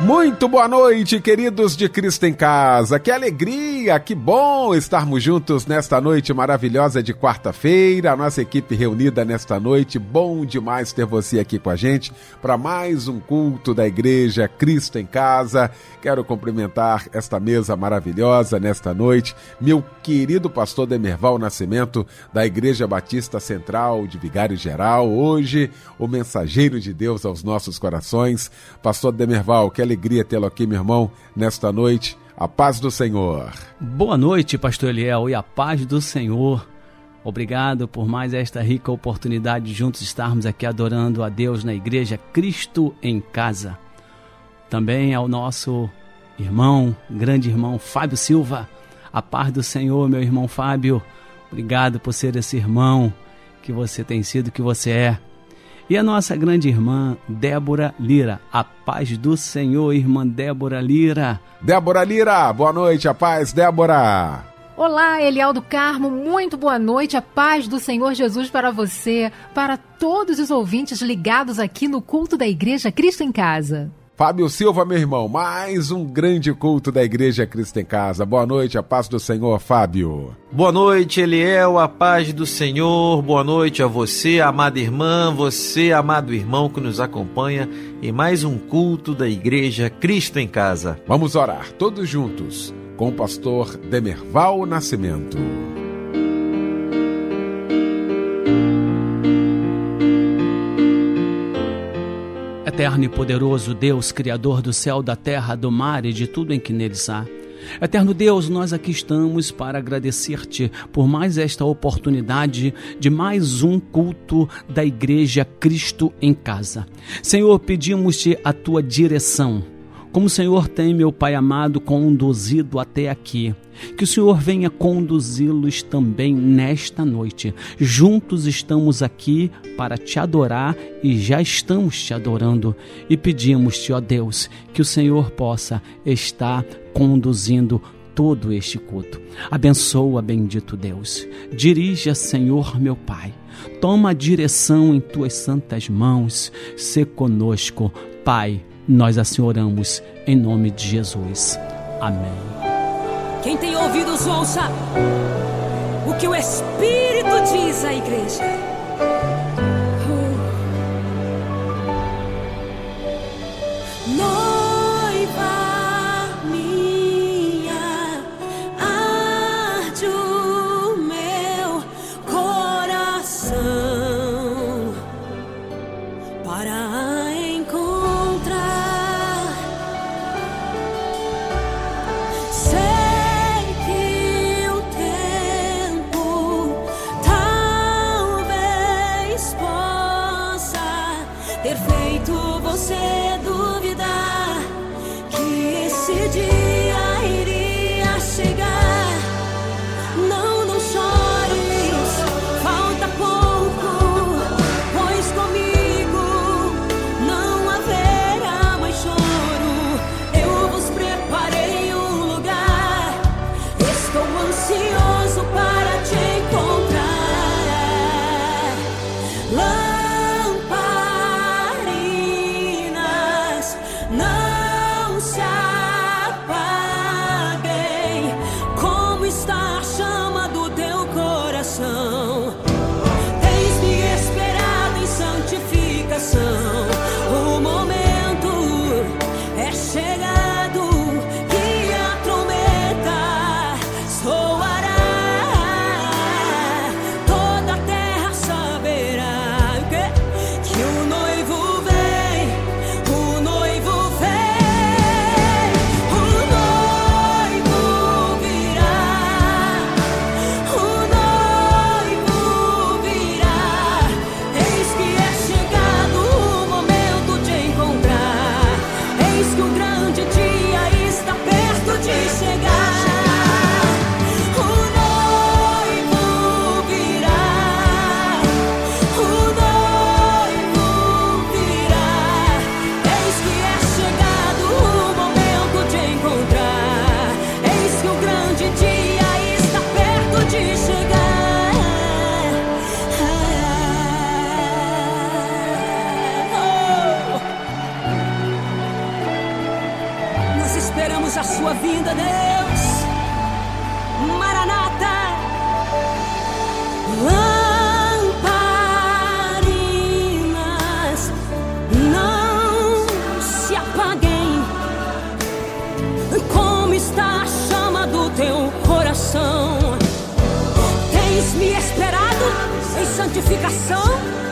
Muito boa noite, queridos de Cristo em Casa. Que alegria, que bom estarmos juntos nesta noite maravilhosa de quarta-feira. A nossa equipe reunida nesta noite. Bom demais ter você aqui com a gente para mais um culto da Igreja Cristo em Casa. Quero cumprimentar esta mesa maravilhosa nesta noite. Meu querido pastor Demerval Nascimento, da Igreja Batista Central de Vigário Geral. Hoje, o mensageiro de Deus aos nossos corações. Pastor Demerval, que alegria tê-lo aqui, meu irmão, nesta noite. A paz do Senhor. Boa noite, pastor Eliel, e a paz do Senhor. Obrigado por mais esta rica oportunidade de juntos estarmos aqui adorando a Deus na igreja Cristo em Casa. Também ao nosso irmão, grande irmão Fábio Silva. A paz do Senhor, meu irmão Fábio. Obrigado por ser esse irmão que você tem sido, que você é. E a nossa grande irmã Débora Lira. A paz do Senhor, irmã Débora Lira. Débora Lira, boa noite, a paz, Débora. Olá, Eliel do Carmo, muito boa noite, a paz do Senhor Jesus para você, para todos os ouvintes ligados aqui no culto da Igreja Cristo em Casa. Fábio Silva, meu irmão, mais um grande culto da Igreja Cristo em Casa. Boa noite, a paz do Senhor, Fábio. Boa noite, Eliel, a paz do Senhor. Boa noite a você, amada irmã, você, amado irmão que nos acompanha em mais um culto da Igreja Cristo em Casa. Vamos orar todos juntos com o pastor Demerval Nascimento. Eterno e poderoso Deus, Criador do céu, da terra, do mar e de tudo em que neles há. Eterno Deus, nós aqui estamos para agradecer-te por mais esta oportunidade de mais um culto da Igreja Cristo em Casa. Senhor, pedimos-te a tua direção como o Senhor tem, meu Pai amado, conduzido até aqui. Que o Senhor venha conduzi-los também nesta noite. Juntos estamos aqui para te adorar e já estamos te adorando. E pedimos-te, ó Deus, que o Senhor possa estar conduzindo todo este culto. Abençoa, bendito Deus. Dirija, Senhor, meu Pai. Toma a direção em tuas santas mãos. Se conosco, Pai nós assim oramos em nome de Jesus. Amém. Quem tem ouvidos, ouça o que o Espírito diz à igreja. Não santificação?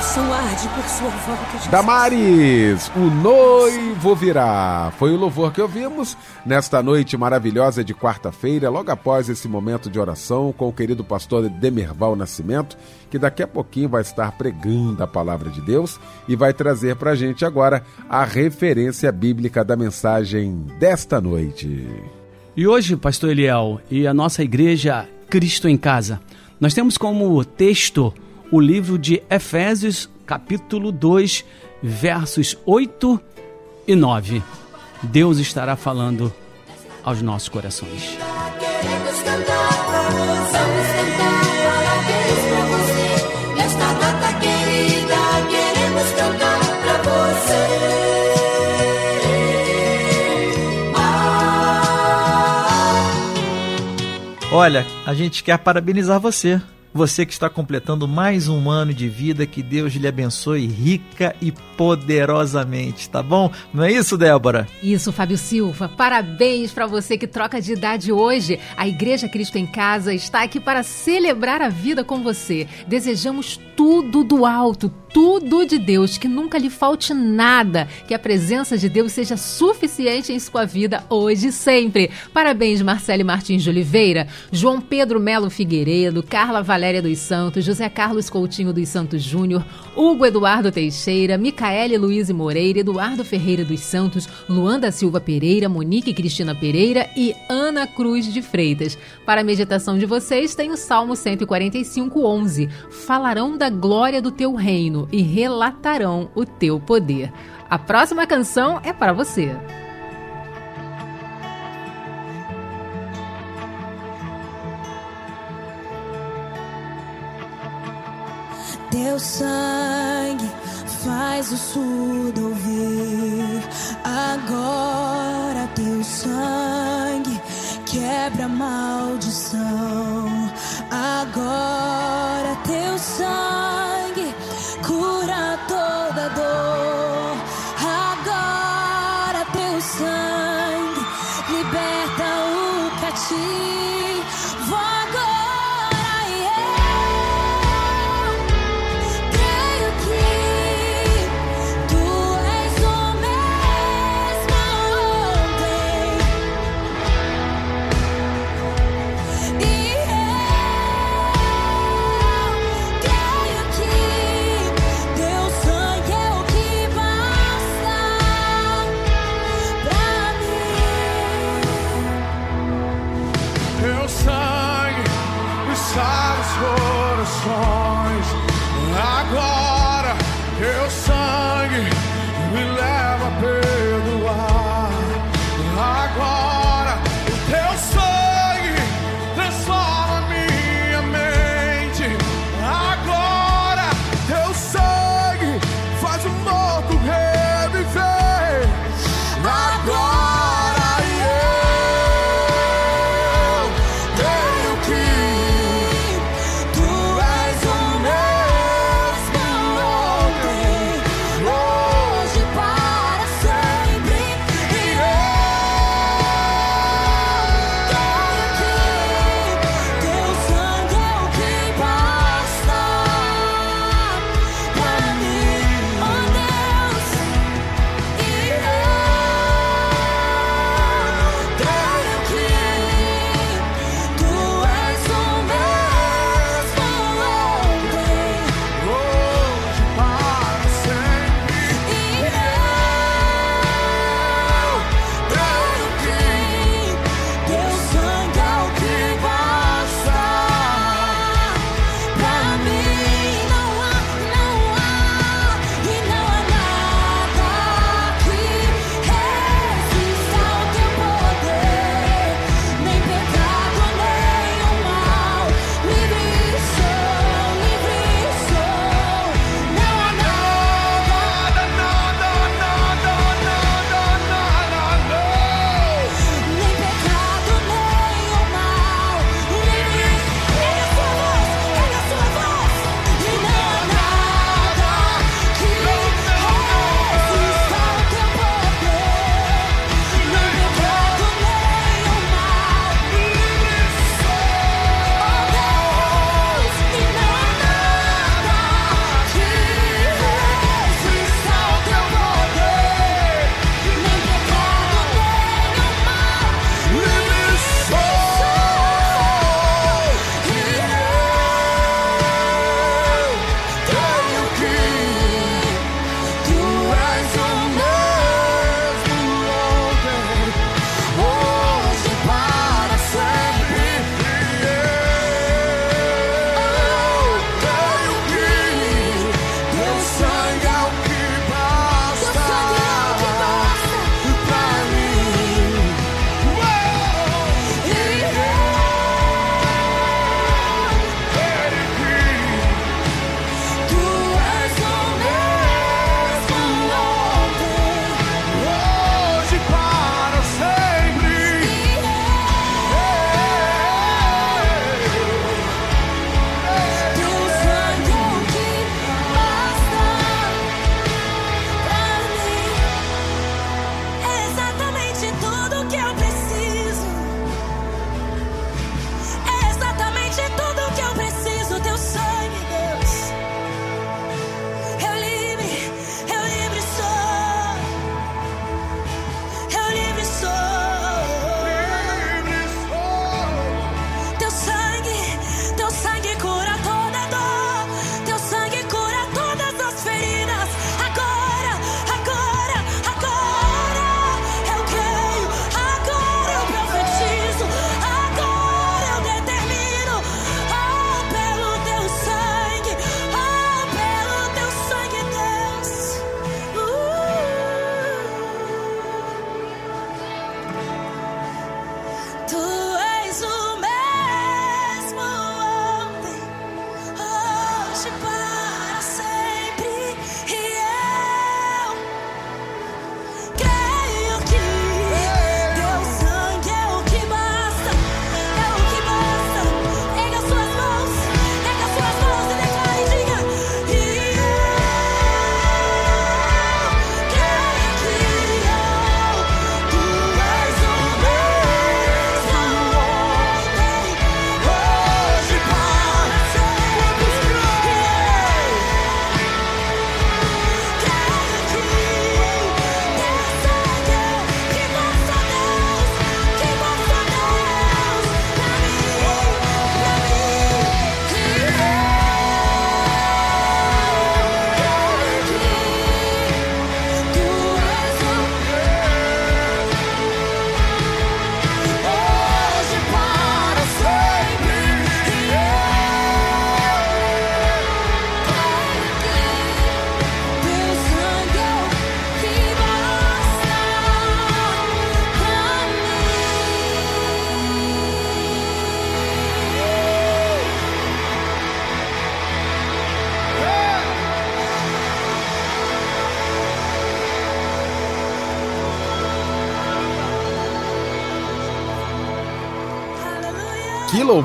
Coração arde por sua volta, Jesus. Damares, o noivo virá. Foi o louvor que ouvimos nesta noite maravilhosa de quarta-feira, logo após esse momento de oração com o querido pastor Demerval Nascimento, que daqui a pouquinho vai estar pregando a palavra de Deus e vai trazer para a gente agora a referência bíblica da mensagem desta noite. E hoje, pastor Eliel, e a nossa igreja Cristo em Casa, nós temos como texto o livro de Efésios, capítulo 2, versos 8 e 9. Deus estará falando aos nossos corações. Queremos cantar, vamos cantar parabéns pra você. Nesta data querida, queremos cantar você. Olha, a gente quer parabenizar você. Você que está completando mais um ano de vida, que Deus lhe abençoe rica e poderosamente, tá bom? Não é isso, Débora? Isso, Fábio Silva. Parabéns para você que troca de idade hoje. A Igreja Cristo em Casa está aqui para celebrar a vida com você. Desejamos tudo do alto, tudo de Deus, que nunca lhe falte nada, que a presença de Deus seja suficiente em sua vida hoje e sempre. Parabéns, Marcele Martins de Oliveira, João Pedro Melo Figueiredo, Carla Valéria dos Santos, José Carlos Coutinho dos Santos Júnior, Hugo Eduardo Teixeira, Micaele Luiz Moreira, Eduardo Ferreira dos Santos, Luanda Silva Pereira, Monique Cristina Pereira e Ana Cruz de Freitas. Para a meditação de vocês tem o Salmo 145, 11. Falarão da glória do teu reino e relatarão o teu poder. A próxima canção é para você. Teu sangue faz o surdo ouvir. Agora teu sangue quebra a maldição. Agora teu sangue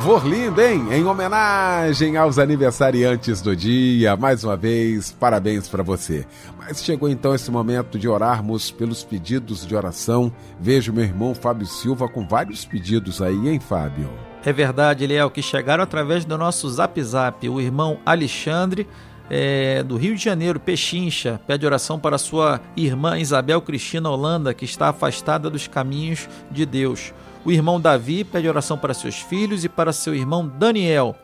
louvor lindo, hein? Em homenagem aos aniversariantes do dia, mais uma vez, parabéns para você. Mas chegou então esse momento de orarmos pelos pedidos de oração. Vejo meu irmão Fábio Silva com vários pedidos aí, hein, Fábio? É verdade, Eliel, que chegaram através do nosso Zap Zap. O irmão Alexandre, é, do Rio de Janeiro, Pechincha, pede oração para sua irmã Isabel Cristina Holanda, que está afastada dos caminhos de Deus. O irmão Davi pede oração para seus filhos e para seu irmão Daniel.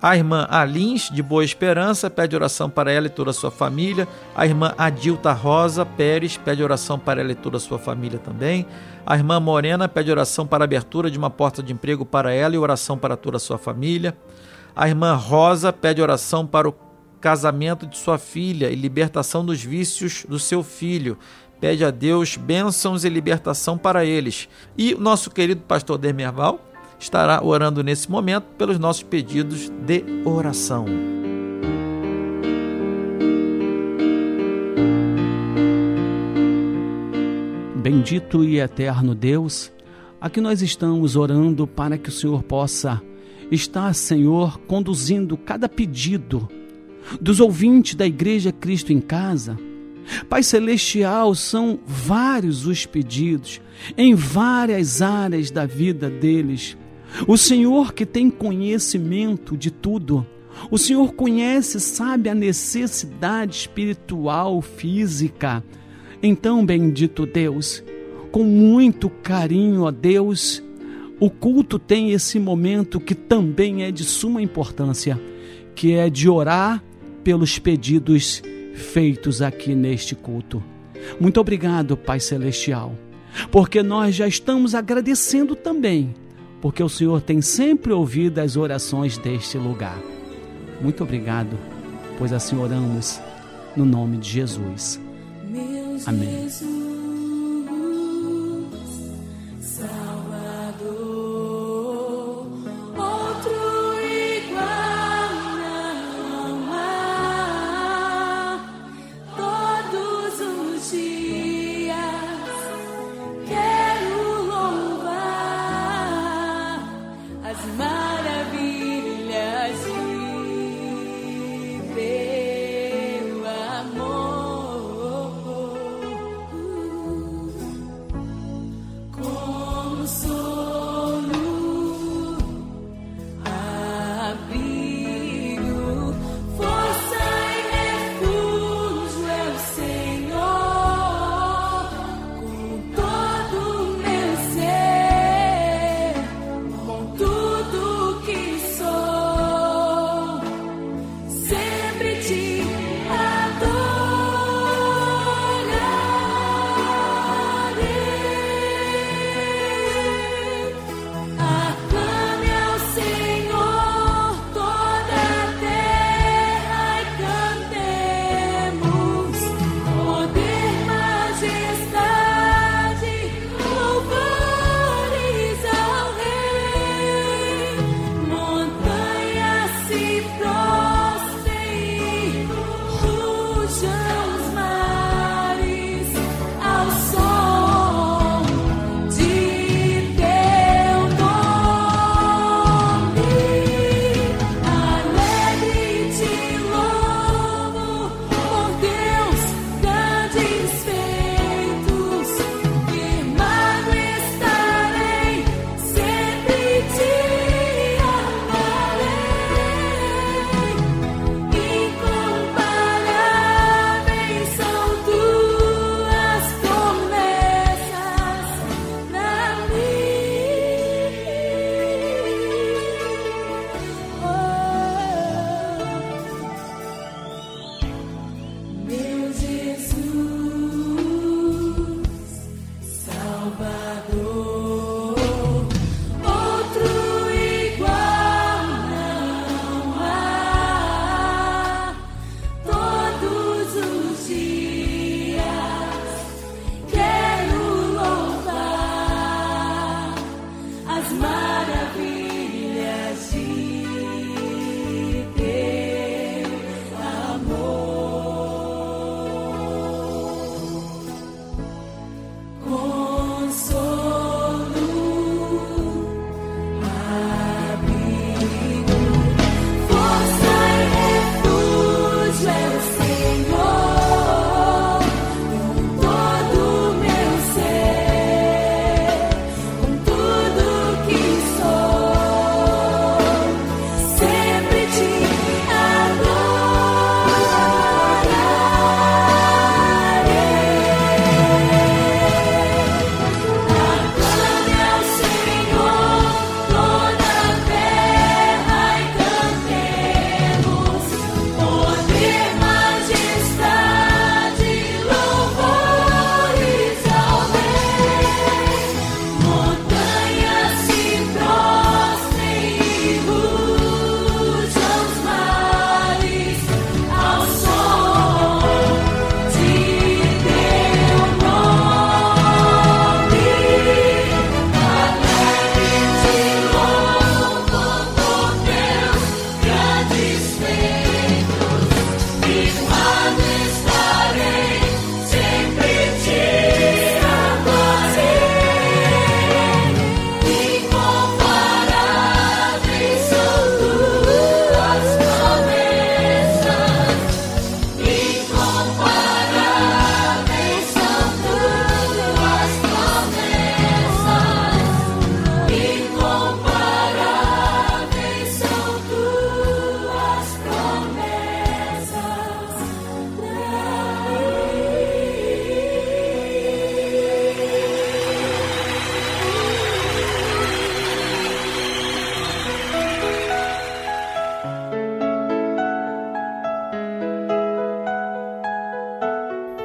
A irmã Alins, de Boa Esperança, pede oração para ela e toda a sua família. A irmã Adilta Rosa Pérez pede oração para ela e toda a sua família também. A irmã Morena pede oração para a abertura de uma porta de emprego para ela e oração para toda a sua família. A irmã Rosa pede oração para o casamento de sua filha e libertação dos vícios do seu filho pede a Deus bênçãos e libertação para eles. E o nosso querido pastor Demerval estará orando nesse momento pelos nossos pedidos de oração. Bendito e eterno Deus, aqui nós estamos orando para que o Senhor possa estar, Senhor, conduzindo cada pedido dos ouvintes da Igreja Cristo em Casa Pai Celestial, são vários os pedidos em várias áreas da vida deles. O Senhor que tem conhecimento de tudo, o Senhor conhece, sabe a necessidade espiritual, física. Então, bendito Deus, com muito carinho, ó Deus, o culto tem esse momento que também é de suma importância, que é de orar pelos pedidos feitos aqui neste culto. Muito obrigado, Pai Celestial, porque nós já estamos agradecendo também, porque o Senhor tem sempre ouvido as orações deste lugar. Muito obrigado, pois assim oramos no nome de Jesus. Amém.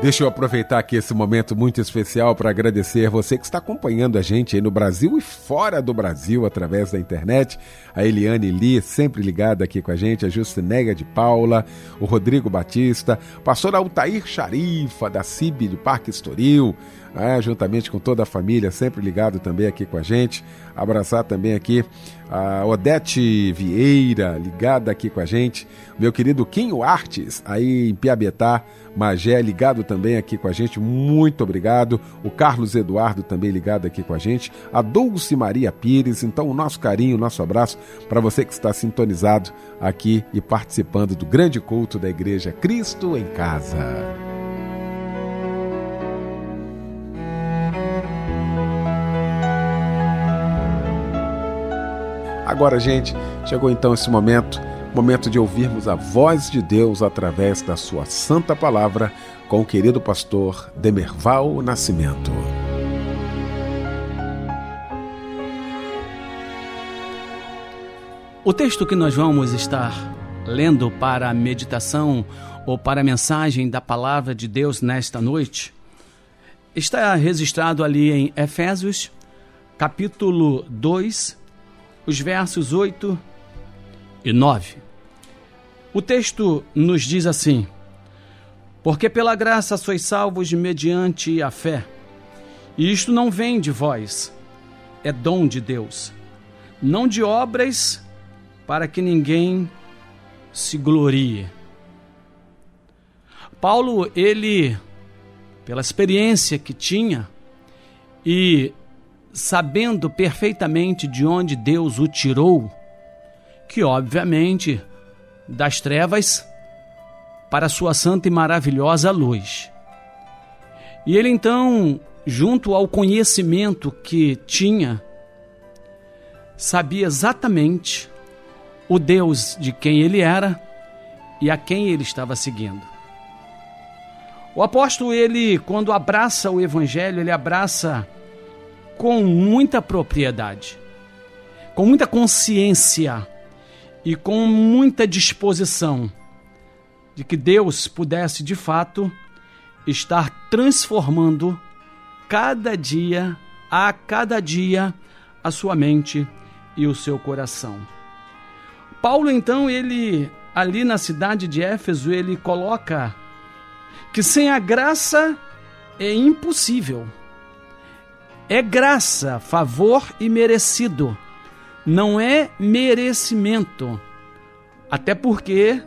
Deixa eu aproveitar aqui esse momento muito especial para agradecer você que está acompanhando a gente aí no Brasil e fora do Brasil através da internet. A Eliane Lee, sempre ligada aqui com a gente, a Justinega de Paula, o Rodrigo Batista, pastor Altair Charifa, da CIB do Parque Estoril, né, juntamente com toda a família, sempre ligado também aqui com a gente. Abraçar também aqui a Odete Vieira, ligada aqui com a gente. Meu querido Quinho Artes, aí em Piabetá, Magé, ligado também aqui com a gente. Muito obrigado. O Carlos Eduardo também ligado aqui com a gente. A Dulce Maria Pires. Então, o nosso carinho, o nosso abraço para você que está sintonizado aqui e participando do grande culto da Igreja Cristo em Casa. Agora, gente, chegou então esse momento, momento de ouvirmos a voz de Deus através da sua santa palavra com o querido pastor Demerval Nascimento. O texto que nós vamos estar lendo para a meditação ou para a mensagem da palavra de Deus nesta noite está registrado ali em Efésios, capítulo 2, os versos 8 e 9. O texto nos diz assim: Porque pela graça sois salvos mediante a fé. E isto não vem de vós, é dom de Deus, não de obras, para que ninguém se glorie. Paulo, ele, pela experiência que tinha e sabendo perfeitamente de onde Deus o tirou, que obviamente das trevas para sua santa e maravilhosa luz. E ele então, junto ao conhecimento que tinha, sabia exatamente o Deus de quem ele era e a quem ele estava seguindo. O apóstolo, ele, quando abraça o evangelho, ele abraça com muita propriedade, com muita consciência e com muita disposição de que Deus pudesse de fato estar transformando cada dia, a cada dia, a sua mente e o seu coração. Paulo então, ele ali na cidade de Éfeso, ele coloca que sem a graça é impossível é graça, favor e merecido. Não é merecimento. Até porque,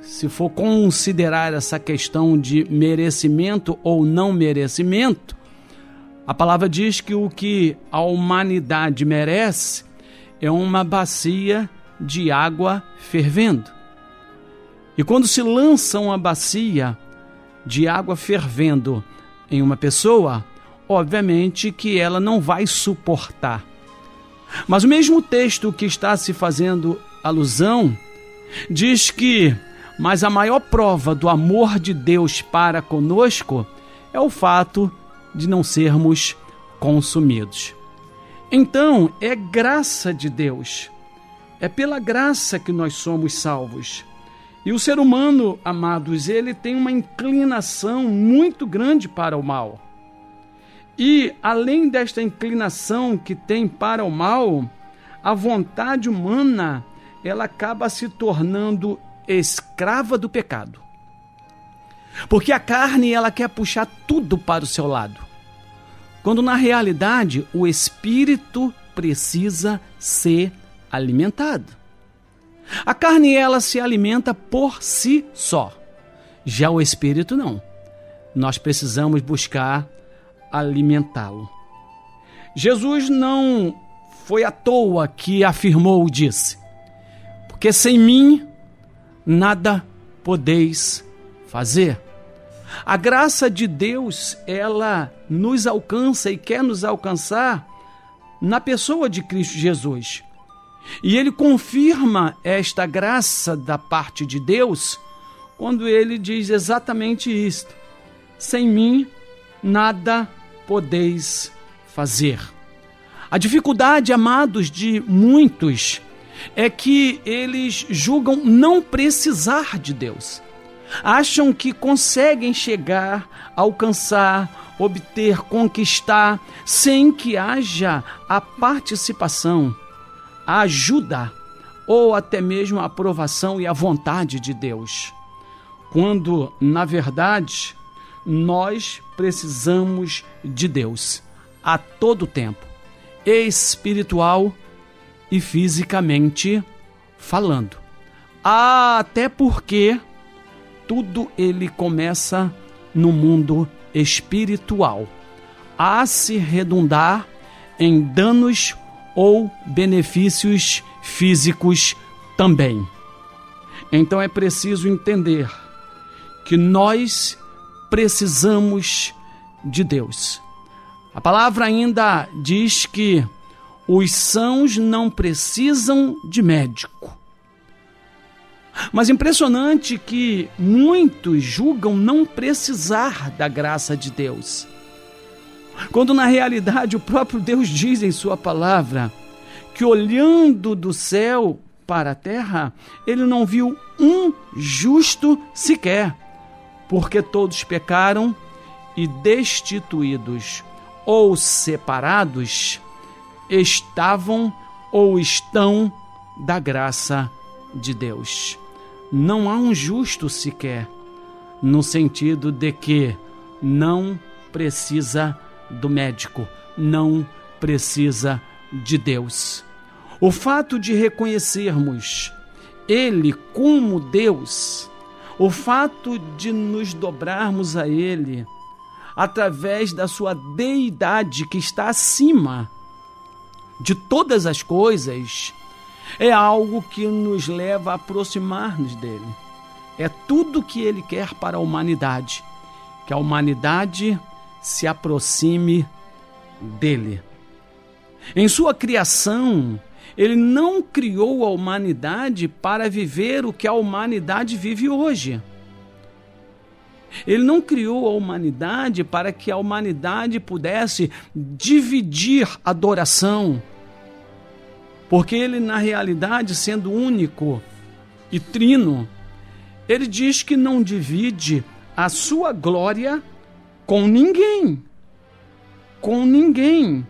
se for considerar essa questão de merecimento ou não merecimento, a palavra diz que o que a humanidade merece é uma bacia de água fervendo. E quando se lança uma bacia de água fervendo em uma pessoa, obviamente que ela não vai suportar. Mas o mesmo texto que está se fazendo alusão diz que, mas a maior prova do amor de Deus para conosco é o fato de não sermos consumidos. Então, é graça de Deus. É pela graça que nós somos salvos. E o ser humano, amados, ele tem uma inclinação muito grande para o mal. E, além desta inclinação que tem para o mal, a vontade humana ela acaba se tornando escrava do pecado. Porque a carne ela quer puxar tudo para o seu lado. Quando na realidade o espírito precisa ser alimentado. A carne ela se alimenta por si só. Já o espírito não. Nós precisamos buscar alimentá-lo. Jesus não foi à toa que afirmou, disse: Porque sem mim nada podeis fazer. A graça de Deus, ela nos alcança e quer nos alcançar na pessoa de Cristo Jesus. E ele confirma esta graça da parte de Deus quando ele diz exatamente isto: sem mim nada podeis fazer. A dificuldade, amados, de muitos é que eles julgam não precisar de Deus. acham que conseguem chegar, alcançar, obter, conquistar, sem que haja a participação, a ajuda ou até mesmo a aprovação e a vontade de Deus. Quando, na verdade, nós precisamos de Deus a todo tempo, espiritual e fisicamente falando. Até porque tudo ele começa no mundo espiritual, a se redundar em danos ou benefícios físicos também. Então é preciso entender que nós precisamos de Deus. A palavra ainda diz que os sãos não precisam de médico. Mas impressionante que muitos julgam não precisar da graça de Deus. Quando na realidade o próprio Deus diz em Sua palavra que olhando do céu para a terra, ele não viu um justo sequer, porque todos pecaram e destituídos ou separados estavam ou estão da graça de Deus. Não há um justo sequer, no sentido de que não precisa do médico, não precisa de Deus. O fato de reconhecermos Ele como Deus, o fato de nos dobrarmos a Ele, através da sua deidade que está acima de todas as coisas, é algo que nos leva a aproximar-nos dele. É tudo que ele quer para a humanidade, que a humanidade se aproxime dele. Em sua criação, ele não criou a humanidade para viver o que a humanidade vive hoje. Ele não criou a humanidade para que a humanidade pudesse dividir adoração. Porque ele, na realidade, sendo único e trino, ele diz que não divide a sua glória com ninguém. Com ninguém.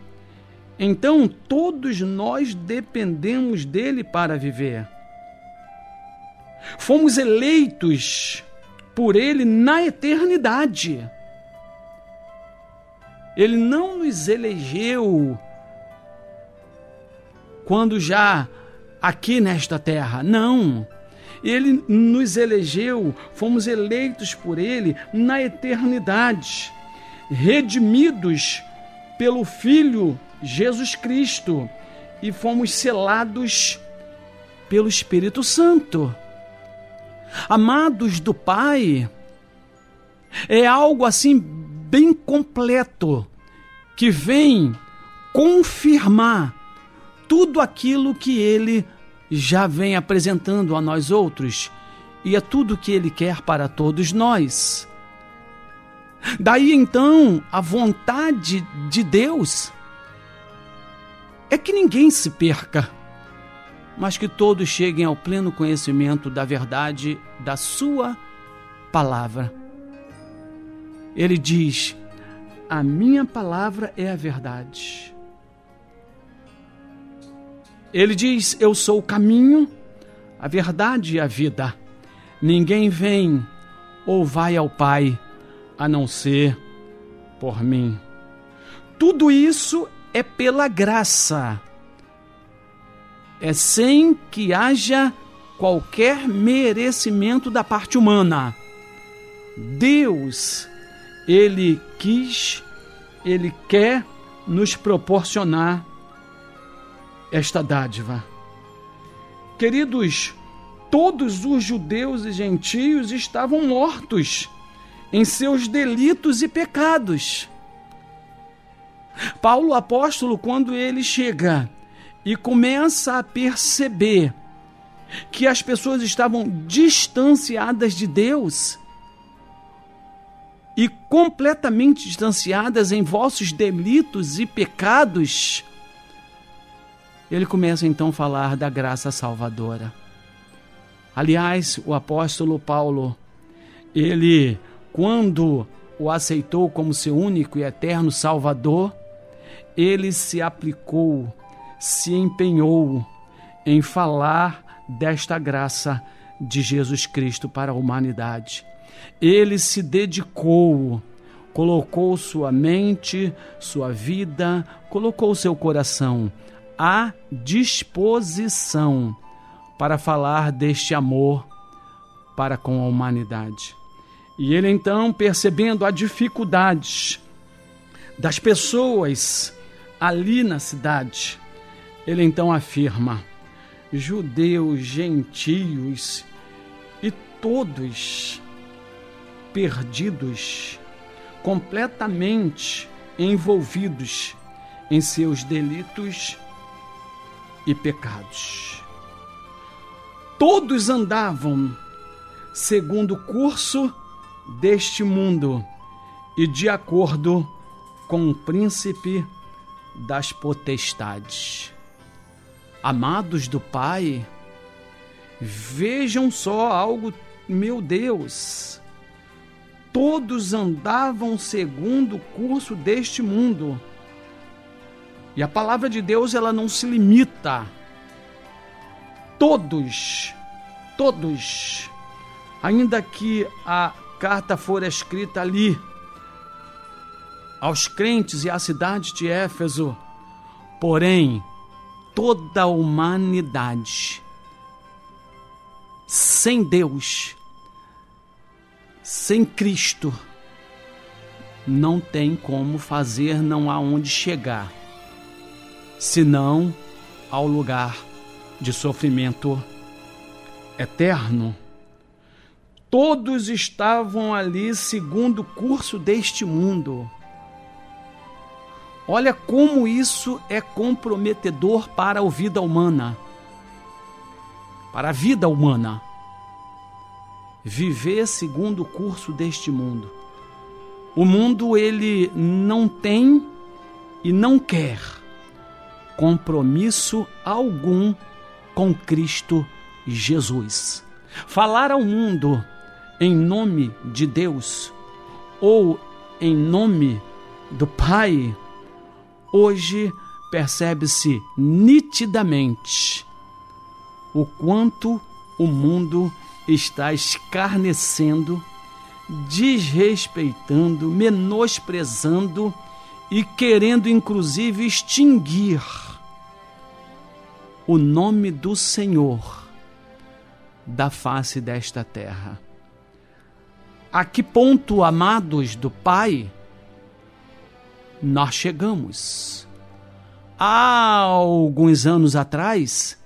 Então, todos nós dependemos dele para viver. Fomos eleitos por Ele na eternidade. Ele não nos elegeu quando já aqui nesta terra, não. Ele nos elegeu, fomos eleitos por Ele na eternidade, redimidos pelo Filho Jesus Cristo e fomos selados pelo Espírito Santo amados do Pai, é algo assim bem completo que vem confirmar tudo aquilo que ele já vem apresentando a nós outros e é tudo que ele quer para todos nós. Daí então a vontade de Deus é que ninguém se perca mas que todos cheguem ao pleno conhecimento da verdade da Sua palavra. Ele diz: A minha palavra é a verdade. Ele diz: Eu sou o caminho, a verdade e a vida. Ninguém vem ou vai ao Pai a não ser por mim. Tudo isso é pela graça é sem que haja qualquer merecimento da parte humana. Deus, Ele quis, Ele quer nos proporcionar esta dádiva. Queridos, todos os judeus e gentios estavam mortos em seus delitos e pecados. Paulo apóstolo, quando ele chega e começa a perceber que as pessoas estavam distanciadas de Deus e completamente distanciadas em vossos delitos e pecados, ele começa então a falar da graça salvadora. Aliás, o apóstolo Paulo Ele, quando o aceitou como seu único e eterno Salvador, ele se aplicou, se empenhou em falar desta graça de Jesus Cristo para a humanidade. Ele se dedicou, colocou sua mente, sua vida, colocou seu coração à disposição para falar deste amor para com a humanidade. E ele então, percebendo a dificuldade das pessoas ali na cidade, ele então afirma: judeus, gentios e todos perdidos, completamente envolvidos em seus delitos e pecados. Todos andavam segundo o curso deste mundo e de acordo com o príncipe das potestades. Amados do Pai, vejam só algo, meu Deus. Todos andavam segundo o curso deste mundo. E a palavra de Deus, ela não se limita. Todos, todos, ainda que a carta for escrita ali aos crentes e à cidade de Éfeso, porém, toda a humanidade sem Deus, sem Cristo, não tem como fazer, não há onde chegar, senão ao lugar de sofrimento eterno. Todos estavam ali segundo o curso deste mundo. Olha como isso é comprometedor para a vida humana. Para a vida humana. Viver segundo o curso deste mundo. O mundo ele não tem e não quer compromisso algum com Cristo Jesus. Falar ao mundo em nome de Deus ou em nome do Pai, hoje percebe-se nitidamente o quanto o mundo está escarnecendo, desrespeitando, menosprezando e querendo inclusive extinguir o nome do Senhor da face desta terra. A que ponto, amados do Pai, nós chegamos? Há alguns anos atrás,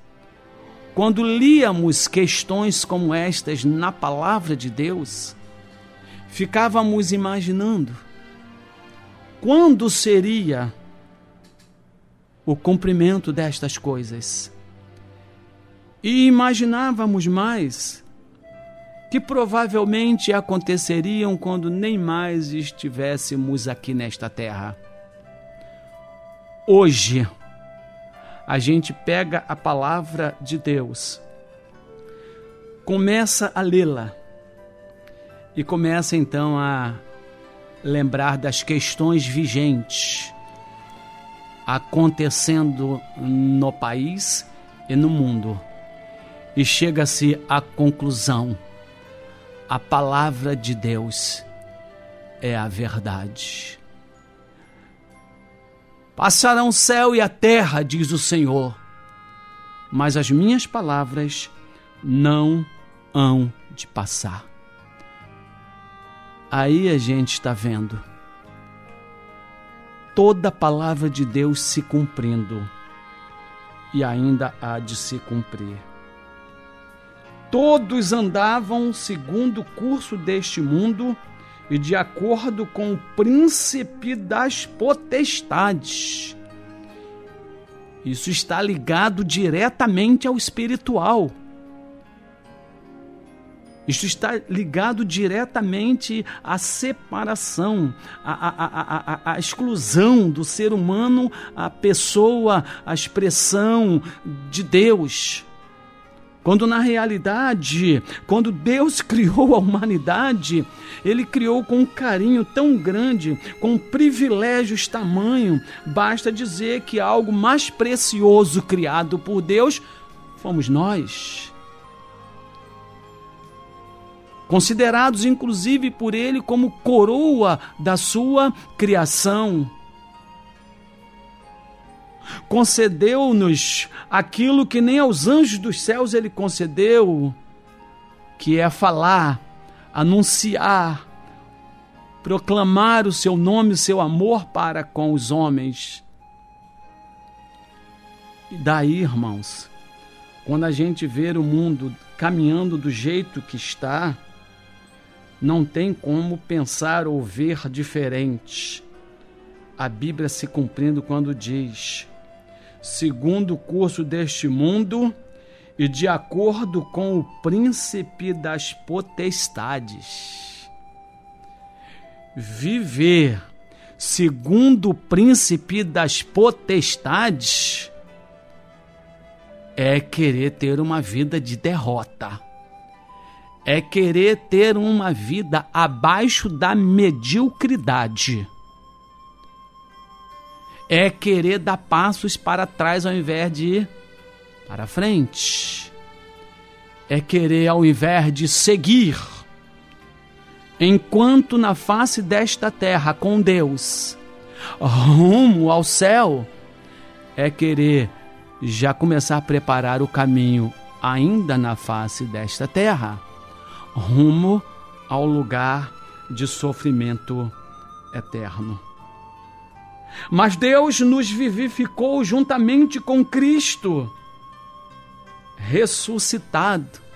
quando líamos questões como estas na palavra de Deus, ficávamos imaginando quando seria o cumprimento destas coisas. E imaginávamos mais que provavelmente aconteceriam quando nem mais estivéssemos aqui nesta terra. Hoje, a gente pega a palavra de Deus, começa a lê-la e começa então a lembrar das questões vigentes acontecendo no país e no mundo. E chega-se à conclusão a palavra de Deus é a verdade. Passarão o céu e a terra, diz o Senhor, mas as minhas palavras não hão de passar. Aí a gente está vendo toda a palavra de Deus se cumprindo e ainda há de se cumprir. Todos andavam segundo o curso deste mundo e de acordo com o príncipe das potestades. Isso está ligado diretamente ao espiritual. Isso está ligado diretamente à separação, à, à, à, à, exclusão do ser humano, a pessoa, a expressão de Deus Quando na realidade, quando Deus criou a humanidade, Ele criou com um carinho tão grande, com privilégios tamanho, basta dizer que algo mais precioso criado por Deus fomos nós. Considerados inclusive por Ele como coroa da sua criação concedeu-nos aquilo que nem aos anjos dos céus ele concedeu, que é falar, anunciar, proclamar o seu nome, o seu amor para com os homens. E daí, irmãos, quando a gente vê o mundo caminhando do jeito que está, não tem como pensar ou ver diferente. A Bíblia se cumprindo quando diz: segundo o curso deste mundo e de acordo com o príncipe das potestades. Viver segundo o príncipe das potestades é querer ter uma vida de derrota. É querer ter uma vida abaixo da mediocridade é querer dar passos para trás ao invés de ir para frente. É querer ao invés de seguir. Enquanto na face desta terra com Deus, rumo ao céu, é querer já começar a preparar o caminho ainda na face desta terra, rumo ao lugar de sofrimento eterno. Mas Deus nos vivificou juntamente com Cristo, ressuscitado.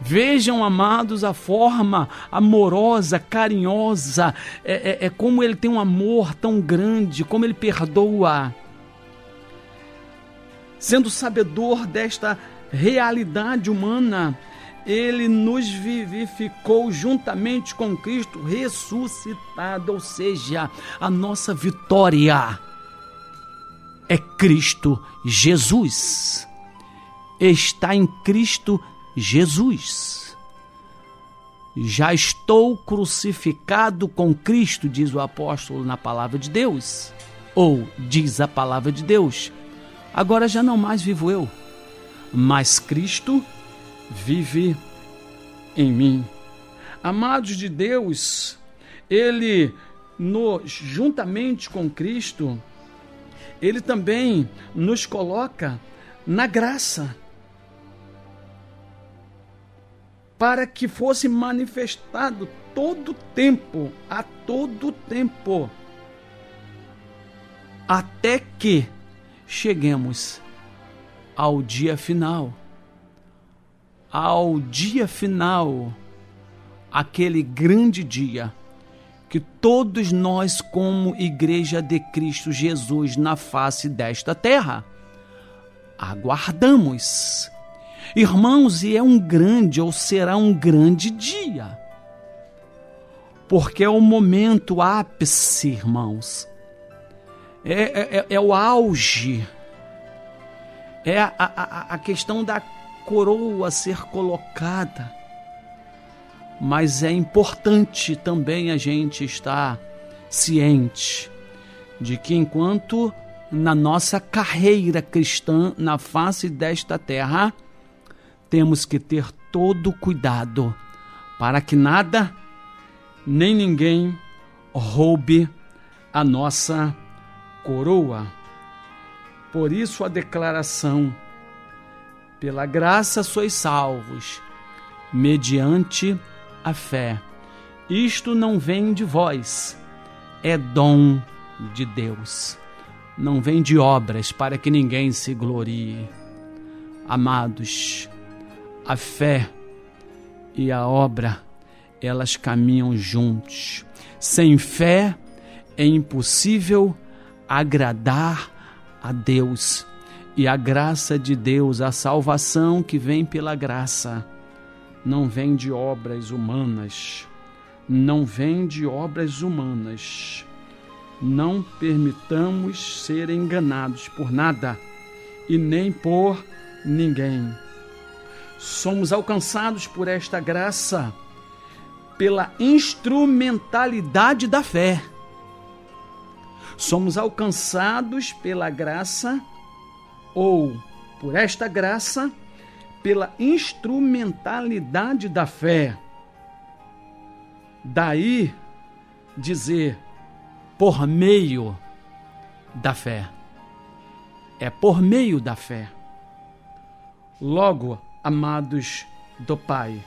Vejam, amados, a forma amorosa, carinhosa, é, é, é, como ele tem um amor tão grande, como ele perdoa. Sendo sabedor desta realidade humana, ele nos vivificou juntamente com Cristo ressuscitado, ou seja, a nossa vitória é Cristo Jesus. Está em Cristo Jesus. Já estou crucificado com Cristo, diz o apóstolo na palavra de Deus. Ou diz a palavra de Deus. Agora já não mais vivo eu, mas Cristo vive em mim. Amados de Deus, ele no, juntamente com Cristo, ele também nos coloca na graça para que fosse manifestado todo tempo, a todo tempo, até que cheguemos ao dia final ao dia final, aquele grande dia que todos nós, como Igreja de Cristo Jesus na face desta terra, aguardamos. Irmãos, e é um grande ou será um grande dia, porque é o momento ápice, irmãos, é, é, é o auge, é a, a, a questão da coroa a ser colocada. Mas é importante também a gente estar ciente de que enquanto na nossa carreira cristã na face desta terra, temos que ter todo cuidado para que nada nem ninguém roube a nossa coroa. Por isso a declaração pela graça sois salvos, mediante a fé. Isto não vem de vós, é dom de Deus. Não vem de obras para que ninguém se glorie. Amados, a fé e a obra, elas caminham juntos. Sem fé é impossível agradar a Deus e a graça de Deus, a salvação que vem pela graça, não vem de obras humanas, não vem de obras humanas. Não permitamos ser enganados por nada e nem por ninguém. Somos alcançados por esta graça pela instrumentalidade da fé. Somos alcançados pela graça ou por esta graça pela instrumentalidade da fé. Daí dizer por meio da fé. É por meio da fé. Logo, amados do Pai,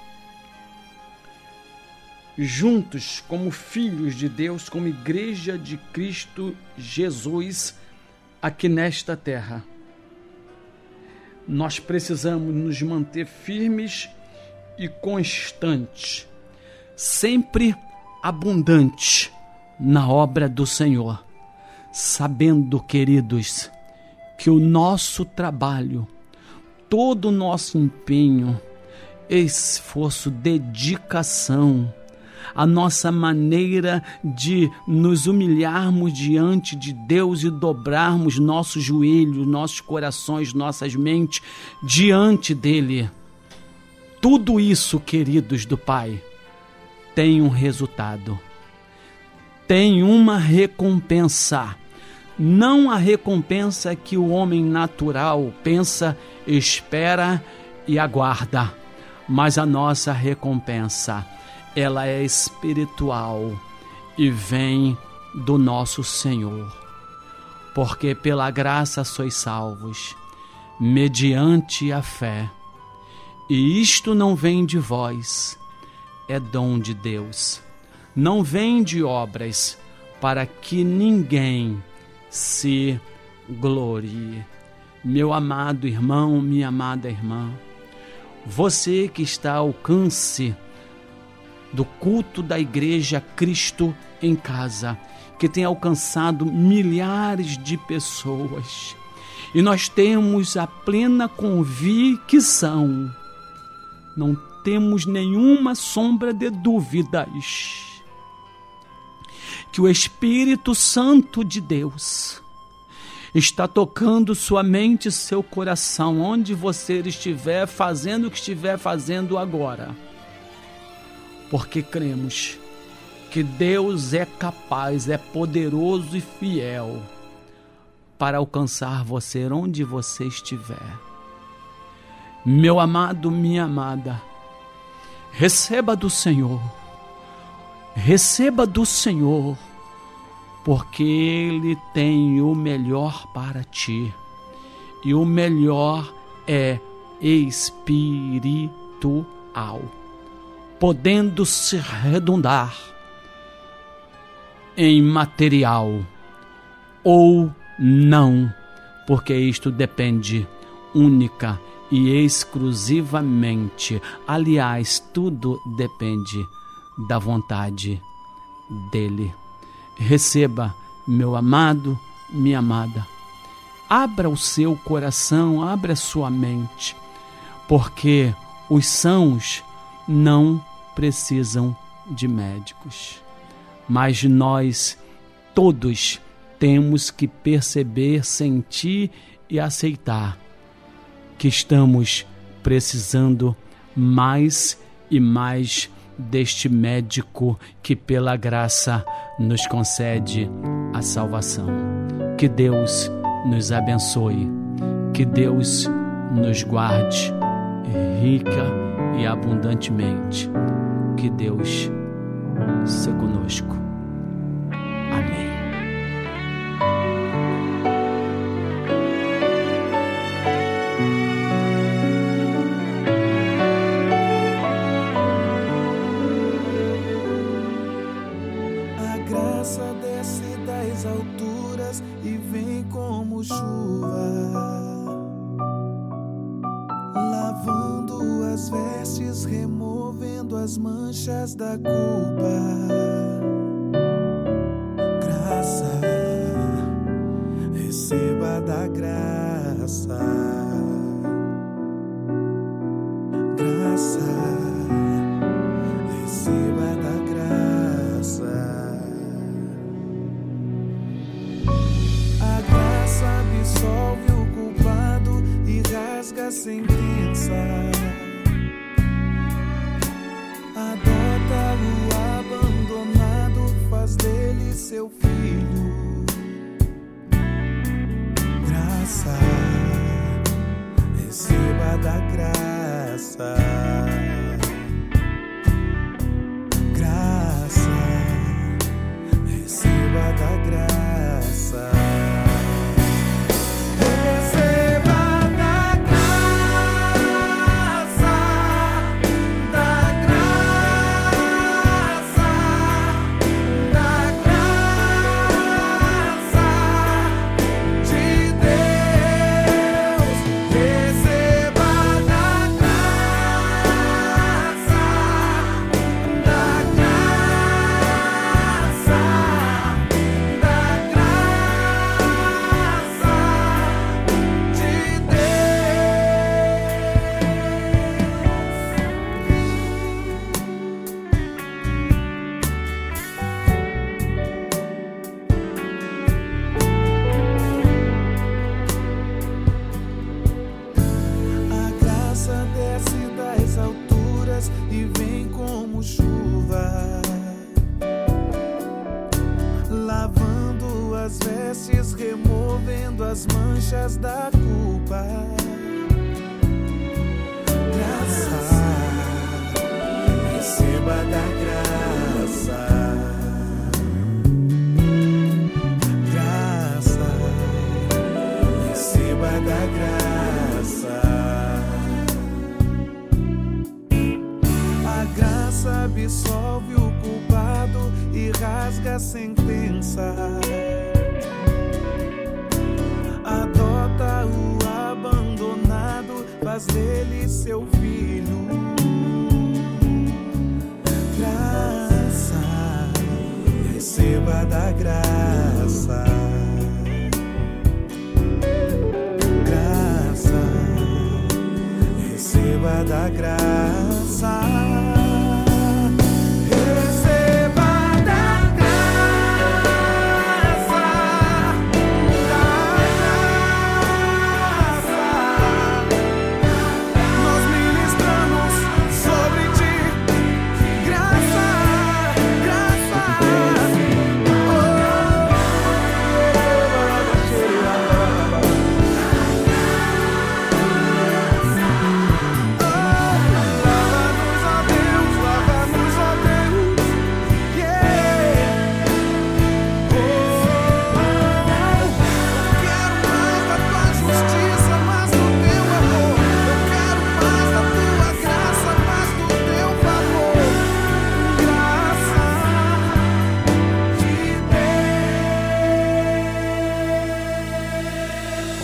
juntos como filhos de Deus, como igreja de Cristo Jesus aqui nesta terra, nós precisamos nos manter firmes e constantes, sempre abundantes na obra do Senhor, sabendo, queridos, que o nosso trabalho, todo o nosso empenho, esforço, dedicação, a nossa maneira de nos humilharmos diante de Deus e dobrarmos nossos joelhos, nossos corações, nossas mentes diante dele. Tudo isso, queridos do Pai, tem um resultado, tem uma recompensa. Não a recompensa que o homem natural pensa, espera e aguarda, mas a nossa recompensa ela é espiritual e vem do nosso Senhor. Porque pela graça sois salvos, mediante a fé. E isto não vem de vós, é dom de Deus. Não vem de obras, para que ninguém se glorie. Meu amado irmão, minha amada irmã, você que está ao alcance do culto da igreja Cristo em casa, que tem alcançado milhares de pessoas. E nós temos a plena convicção, não temos nenhuma sombra de dúvidas, que o Espírito Santo de Deus está tocando sua mente e seu coração, onde você estiver fazendo o que estiver fazendo agora porque cremos que Deus é capaz, é poderoso e fiel para alcançar você onde você estiver. Meu amado, minha amada, receba do Senhor, receba do Senhor, porque Ele tem o melhor para ti, e o melhor é espiritual podendo se redundar em material ou não, porque isto depende única e exclusivamente, aliás, tudo depende da vontade dele. Receba, meu amado, minha amada, abra o seu coração, abra a sua mente, porque os sãos não precisam de médicos. Mas nós todos temos que perceber, sentir e aceitar que estamos precisando mais e mais deste médico que, pela graça, nos concede a salvação. Que Deus nos abençoe, que Deus nos guarde rica e abundantemente. Que Deus seja conosco.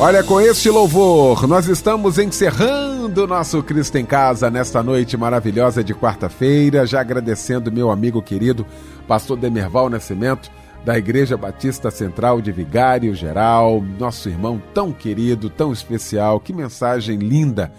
Olha, com este louvor, nós estamos encerrando o nosso Cristo em Casa nesta noite maravilhosa de quarta-feira. Já agradecendo meu amigo querido, pastor Demerval Nascimento, da Igreja Batista Central de Vigário Geral, nosso irmão tão querido, tão especial. Que mensagem linda!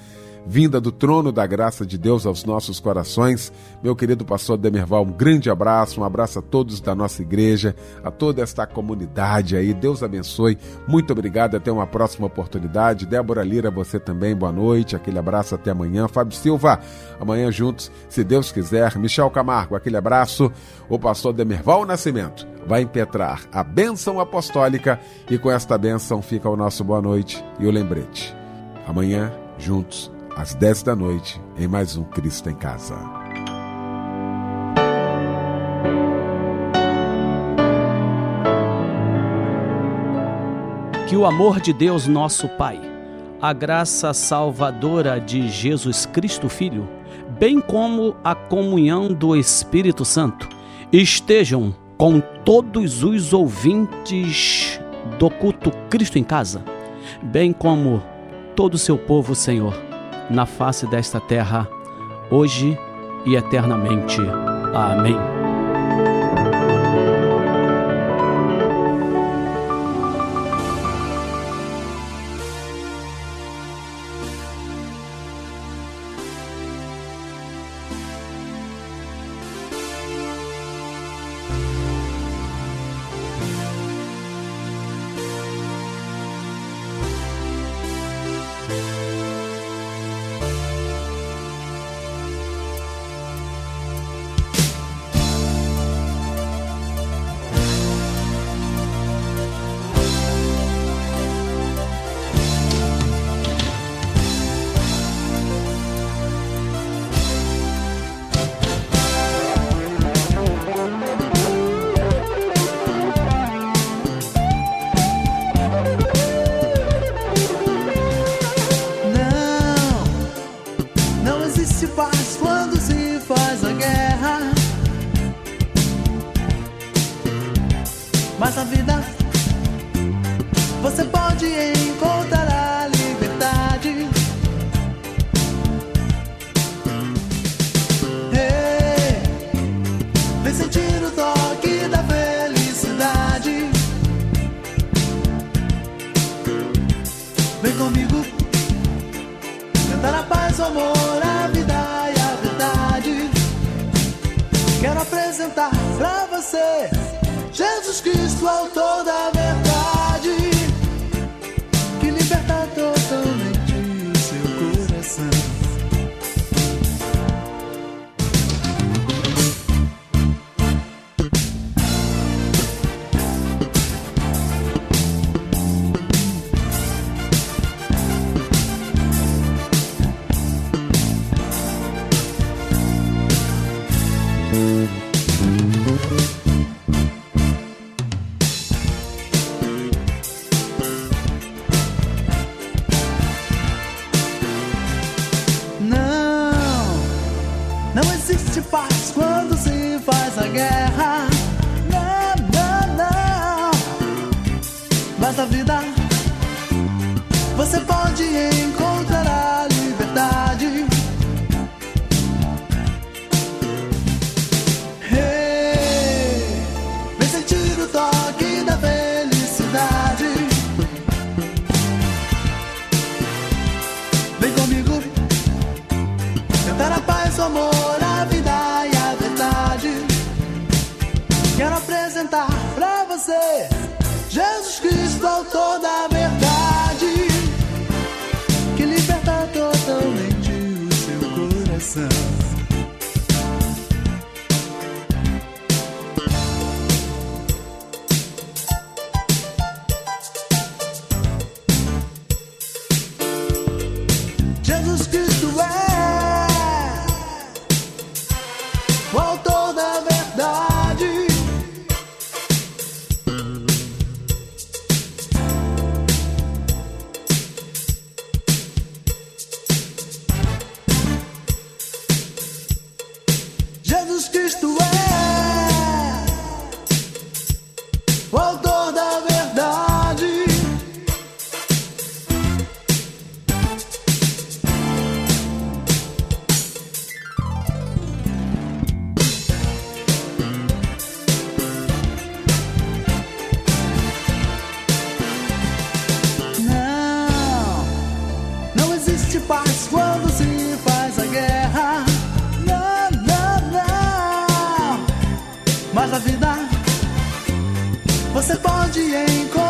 Vinda do trono da graça de Deus aos nossos corações. Meu querido pastor Demerval, um grande abraço, um abraço a todos da nossa igreja, a toda esta comunidade aí. Deus abençoe. Muito obrigado, até uma próxima oportunidade. Débora Lira, você também, boa noite. Aquele abraço até amanhã. Fábio Silva, amanhã juntos, se Deus quiser. Michel Camargo, aquele abraço. O pastor Demerval Nascimento vai impetrar a bênção apostólica e com esta bênção fica o nosso boa noite e o lembrete. Amanhã, juntos, às 10 da noite, em mais um Cristo em Casa. Que o amor de Deus, nosso Pai, a graça salvadora de Jesus Cristo Filho, bem como a comunhão do Espírito Santo, estejam com todos os ouvintes do culto Cristo em Casa, bem como todo o seu povo, Senhor, na face desta terra, hoje e eternamente. Amém. Você pode encontrar